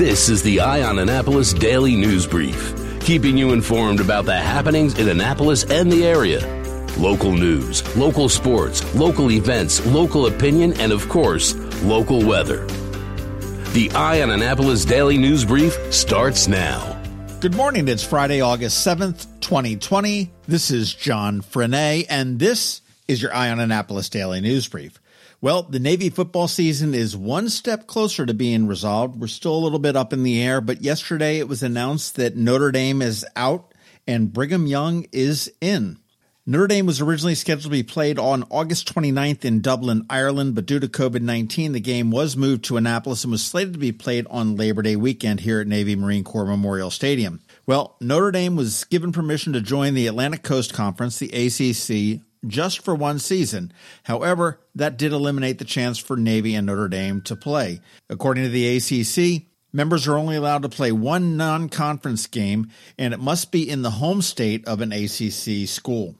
This is the Eye on Annapolis Daily News Brief, keeping you informed about the happenings in Annapolis and the area. Local news, local sports, local events, local opinion, and of course, local weather. The Eye on Annapolis Daily News Brief starts now. Good morning. It's Friday, August 7th, 2020. This is John Frenaye, and this is your Eye on Annapolis Daily News Brief. Well, the Navy football season is one step closer to being resolved. We're still a little bit up in the air, but yesterday it was announced that Notre Dame is out and Brigham Young is in. Notre Dame was originally scheduled to be played on August 29th in Dublin, Ireland, but due to COVID 19, the game was moved to Annapolis and was slated to be played on Labor Day weekend here at Navy Marine Corps Memorial Stadium. Well, Notre Dame was given permission to join the Atlantic Coast Conference, the ACC, just for one season. However, that did eliminate the chance for Navy and Notre Dame to play. According to the ACC, members are only allowed to play one non conference game, and it must be in the home state of an ACC school.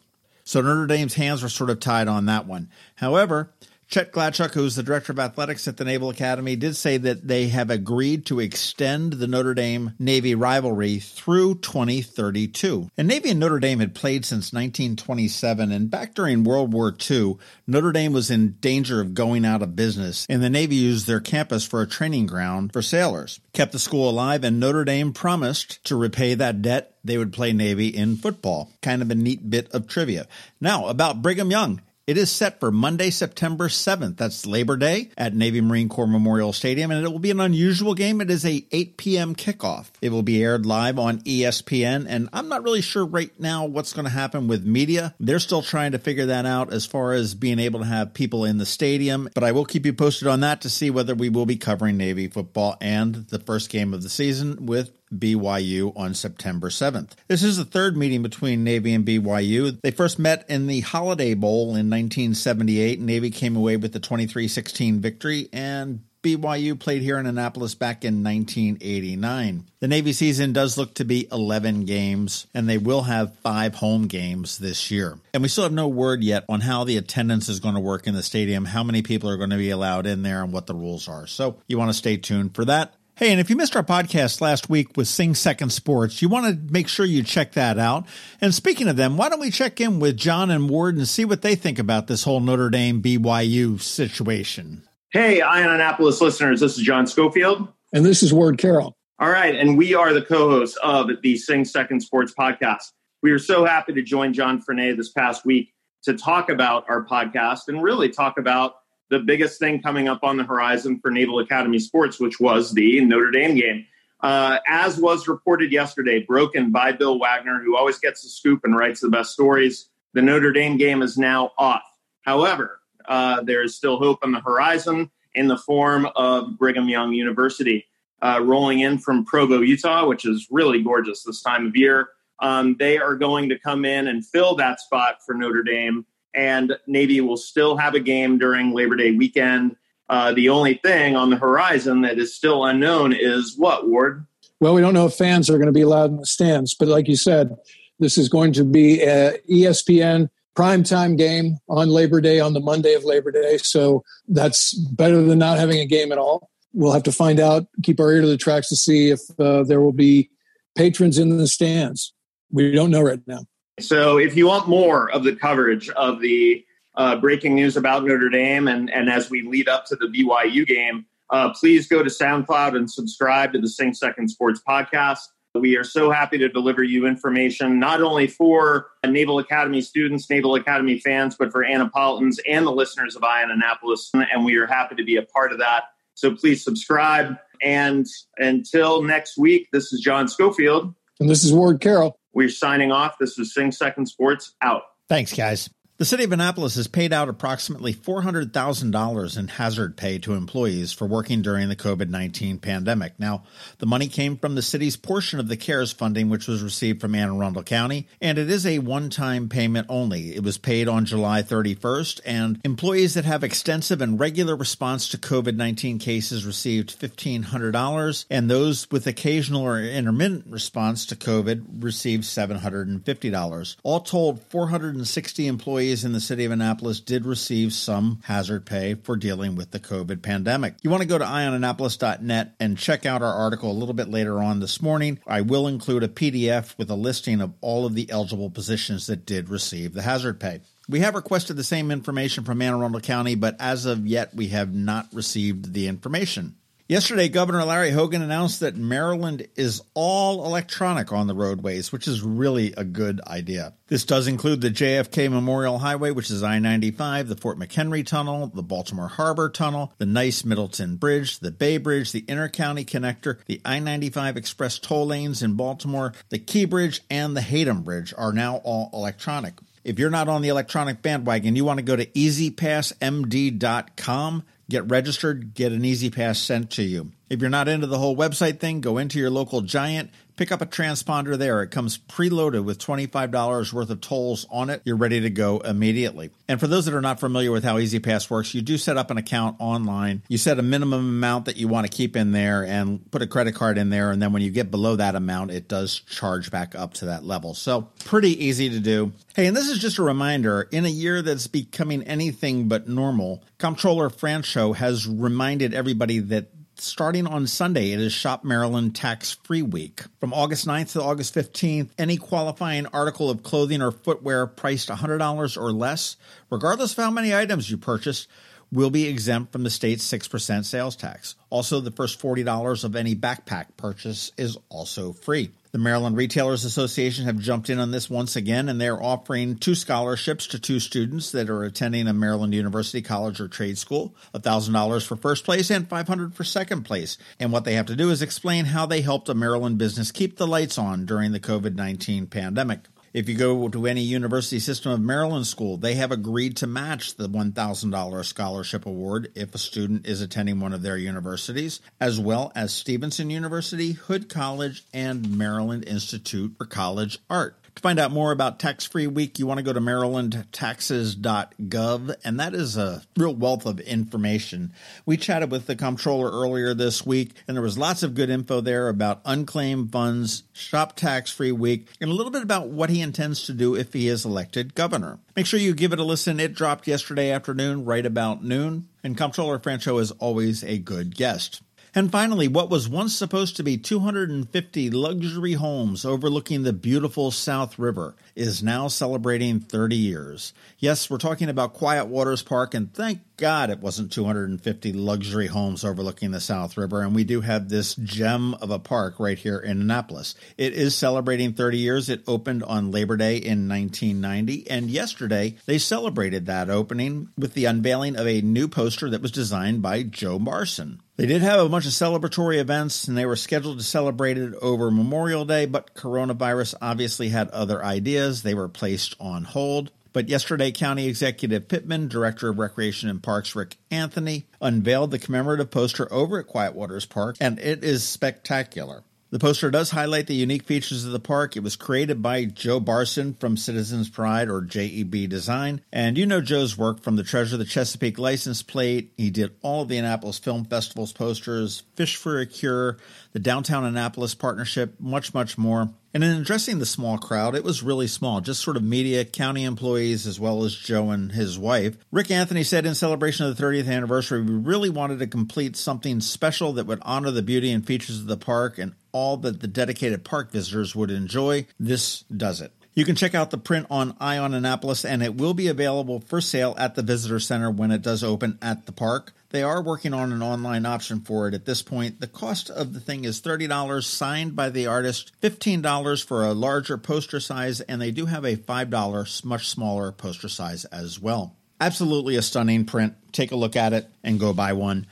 So Notre Dame's hands were sort of tied on that one. However, Chet Gladchuk, who's the director of athletics at the Naval Academy, did say that they have agreed to extend the Notre Dame Navy rivalry through 2032. And Navy and Notre Dame had played since 1927, and back during World War II, Notre Dame was in danger of going out of business, and the Navy used their campus for a training ground for sailors. Kept the school alive, and Notre Dame promised to repay that debt they would play Navy in football. Kind of a neat bit of trivia. Now, about Brigham Young. It is set for Monday, September 7th. That's Labor Day at Navy Marine Corps Memorial Stadium, and it will be an unusual game. It is a 8 p.m. kickoff. It will be aired live on ESPN, and I'm not really sure right now what's going to happen with media. They're still trying to figure that out as far as being able to have people in the stadium, but I will keep you posted on that to see whether we will be covering Navy football and the first game of the season with BYU on September 7th. This is the third meeting between Navy and BYU. They first met in the Holiday Bowl in 1978. Navy came away with the 23 16 victory, and BYU played here in Annapolis back in 1989. The Navy season does look to be 11 games, and they will have five home games this year. And we still have no word yet on how the attendance is going to work in the stadium, how many people are going to be allowed in there, and what the rules are. So you want to stay tuned for that. Hey, and if you missed our podcast last week with Sing Second Sports, you want to make sure you check that out. And speaking of them, why don't we check in with John and Ward and see what they think about this whole Notre Dame BYU situation? Hey, Eye on Annapolis listeners, this is John Schofield. And this is Ward Carroll. All right, and we are the co-hosts of the Sing Second Sports podcast. We are so happy to join John Frenaye this past week to talk about our podcast and really talk about the biggest thing coming up on the horizon for Naval Academy sports, which was the Notre Dame game. Uh, as was reported yesterday, broken by Bill Wagner, who always gets the scoop and writes the best stories. The Notre Dame game is now off. However, uh, there is still hope on the horizon in the form of Brigham Young University uh, rolling in from Provo, Utah, which is really gorgeous this time of year. Um, they are going to come in and fill that spot for Notre Dame and Navy will still have a game during Labor Day weekend. Uh, the only thing on the horizon that is still unknown is what, Ward? Well, we don't know if fans are going to be allowed in the stands, but like you said, this is going to be a ESPN primetime game on Labor Day, on the Monday of Labor Day. So that's better than not having a game at all. We'll have to find out, keep our ear to the tracks to see if uh, there will be patrons in the stands. We don't know right now. So if you want more of the coverage of the uh, breaking news about Notre Dame and, and as we lead up to the BYU game, uh, please go to SoundCloud and subscribe to the Sing Second Sports podcast. We are so happy to deliver you information not only for Naval Academy students, Naval Academy fans, but for Annapolitans and the listeners of Eye on Annapolis. And we are happy to be a part of that. So please subscribe. And until next week, this is John Schofield. And this is Ward Carroll. We're signing off. This is Sing Second Sports out. Thanks, guys. The city of Annapolis has paid out approximately $400,000 in hazard pay to employees for working during the COVID 19 pandemic. Now, the money came from the city's portion of the CARES funding, which was received from Anne Arundel County, and it is a one time payment only. It was paid on July 31st, and employees that have extensive and regular response to COVID 19 cases received $1,500, and those with occasional or intermittent response to COVID received $750. All told, 460 employees employees in the city of Annapolis did receive some hazard pay for dealing with the COVID pandemic. You want to go to eyeonannapolis.net and check out our article a little bit later on this morning. I will include a PDF with a listing of all of the eligible positions that did receive the hazard pay. We have requested the same information from Anne Arundel County, but as of yet, we have not received the information. Yesterday, Governor Larry Hogan announced that Maryland is all electronic on the roadways, which is really a good idea. This does include the JFK Memorial Highway, which is I 95, the Fort McHenry Tunnel, the Baltimore Harbor Tunnel, the Nice Middleton Bridge, the Bay Bridge, the Intercounty Connector, the I 95 Express toll lanes in Baltimore, the Key Bridge, and the Hatem Bridge are now all electronic. If you're not on the electronic bandwagon, you want to go to ezpassmd.com get registered, get an E-ZPass sent to you. If you're not into the whole website thing, go into your local giant, pick up a transponder there. It comes preloaded with $25 worth of tolls on it. You're ready to go immediately. And for those that are not familiar with how E-ZPass works, you do set up an account online. You set a minimum amount that you want to keep in there and put a credit card in there. And then when you get below that amount, it does charge back up to that level. So pretty easy to do. Hey, and this is just a reminder in a year that's becoming anything but normal, Comptroller Franchot has reminded everybody that starting on Sunday, it is Shop Maryland Tax Free Week. From August 9th to August 15th, any qualifying article of clothing or footwear priced $100 or less, regardless of how many items you purchase, will be exempt from the state's 6% sales tax. Also, the first $40 of any backpack purchase is also free. The Maryland Retailers Association have jumped in on this once again, and they're offering two scholarships to two students that are attending a Maryland University college or trade school, $1,000 for first place and $500 for second place. And what they have to do is explain how they helped a Maryland business keep the lights on during the COVID 19 pandemic. If you go to any University System of Maryland school, they have agreed to match the $1,000 scholarship award if a student is attending one of their universities, as well as Stevenson University, Hood College, and Maryland Institute for College Art. To find out more about Tax Free Week, you want to go to marylandtaxes.gov, and that is a real wealth of information. We chatted with the comptroller earlier this week, and there was lots of good info there about unclaimed funds, Shop Tax Free Week, and a little bit about what he intends to do if he is elected governor. Make sure you give it a listen. It dropped yesterday afternoon, right about noon, and Comptroller Franchot is always a good guest. And finally, what was once supposed to be 250 luxury homes overlooking the beautiful South River is now celebrating 30 years. Yes, we're talking about Quiet Waters Park, and thank God it wasn't 250 luxury homes overlooking the South River. And we do have this gem of a park right here in Annapolis. It is celebrating 30 years. It opened on Labor Day in 1990, and yesterday they celebrated that opening with the unveiling of a new poster that was designed by Joe Barsin. They did have a bunch of celebratory events and they were scheduled to celebrate it over Memorial Day, but coronavirus obviously had other ideas. They were placed on hold. But yesterday, County Executive Pittman, Director of Recreation and Parks Rick Anthony, unveiled the commemorative poster over at Quiet Waters Park, and it is spectacular. The poster does highlight the unique features of the park. It was created by Joe Barsin from Citizens Pride or JEB Design. And you know Joe's work from the Treasure the Chesapeake license plate. He did all of the Annapolis Film Festival's posters, Fish for a Cure, the Downtown Annapolis Partnership, much, much more. And in addressing the small crowd, it was really small, just sort of media, county employees, as well as Joe and his wife. Rick Anthony said in celebration of the 30th anniversary, we really wanted to complete something special that would honor the beauty and features of the park and all that the dedicated park visitors would enjoy. This does it. You can check out the print on Eye on Annapolis, and it will be available for sale at the Visitor Center when it does open at the park. They are working on an online option for it at this point. The cost of the thing is $30 signed by the artist, $15 for a larger poster size, and they do have a $5 much smaller poster size as well. Absolutely a stunning print. Take a look at it and go buy one.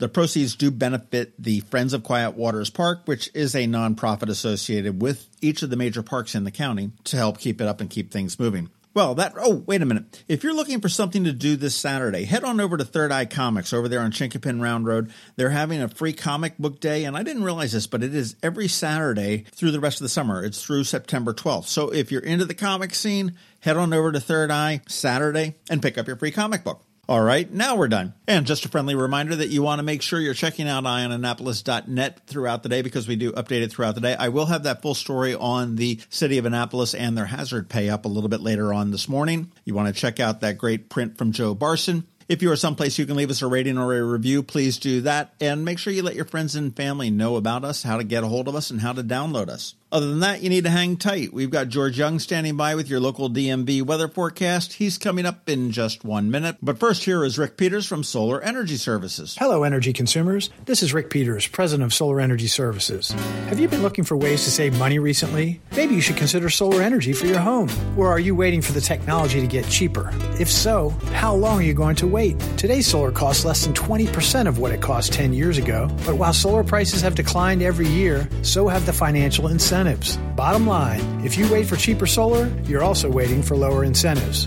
The proceeds do benefit the Friends of Quiet Waters Park, which is a nonprofit associated with each of the major parks in the county to help keep it up and keep things moving. Well, that, oh, wait a minute. If you're looking for something to do this Saturday, head on over to Third Eye Comics over there on Chinquapin Round Road. They're having a free comic book day, and I didn't realize this, but it is every Saturday through the rest of the summer. It's through September 12th. So if you're into the comic scene, head on over to Third Eye Saturday and pick up your free comic book. All right, now we're done. And just a friendly reminder that you want to make sure you're checking out eyeonannapolis.net throughout the day because we do update it throughout the day. I will have that full story on the city of Annapolis and their hazard pay up a little bit later on this morning. You want to check out that great print from Joe Barsin. If you are someplace you can leave us a rating or a review, please do that. And make sure you let your friends and family know about us, how to get a hold of us, and how to download us. Other than that, you need to hang tight. We've got George Young standing by with your local DMV weather forecast. He's coming up in just one minute. But first, here is Rick Peters from Solar Energy Services. Hello, energy consumers. This is Rick Peters, president of Solar Energy Services. Have you been looking for ways to save money recently? Maybe you should consider solar energy for your home. Or are you waiting for the technology to get cheaper? If so, how long are you going to wait? Today's solar costs less than 20% of what it cost 10 years ago. But while solar prices have declined every year, so have the financial incentives incentives. Bottom line, if you wait for cheaper solar, you're also waiting for lower incentives.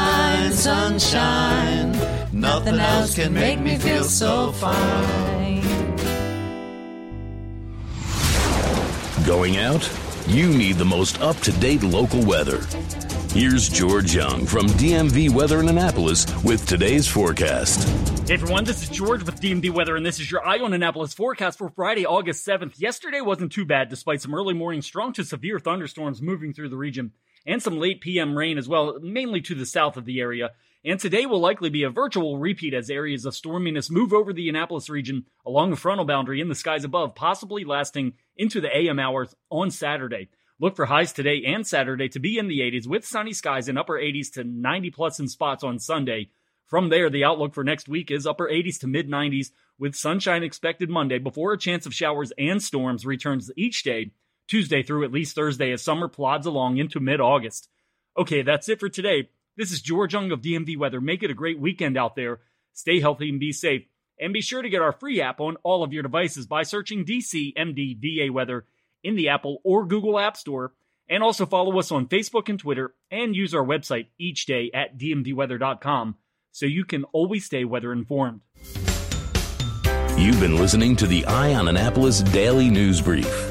sunshine, nothing else can make me feel so fine. Going out? You need the most up to date local weather. Here's George Young from DMV Weather in Annapolis with today's forecast. Hey everyone, this is George with DMV Weather, and this is your Eye on Annapolis forecast for Friday, August 7th. Yesterday wasn't too bad, despite some early morning strong to severe thunderstorms moving through the region, and some late PM rain as well, mainly to the south of the area. And today will likely be a virtual repeat as areas of storminess move over the Annapolis region along the frontal boundary in the skies above, possibly lasting into the AM hours on Saturday. Look for highs today and Saturday to be in the 80s with sunny skies and upper 80s to 90 plus in spots on Sunday. From there, the outlook for next week is upper 80s to mid 90s with sunshine expected Monday before a chance of showers and storms returns each day, Tuesday through at least Thursday as summer plods along into mid August. Okay, that's it for today. This is George Young of DMV Weather. Make it a great weekend out there. Stay healthy and be safe. And be sure to get our free app on all of your devices by searching DC MD Weather in the Apple or Google App Store. And also follow us on Facebook and Twitter and use our website each day at dmvweather.com so you can always stay weather informed. You've been listening to the Eye on Annapolis Daily News Brief.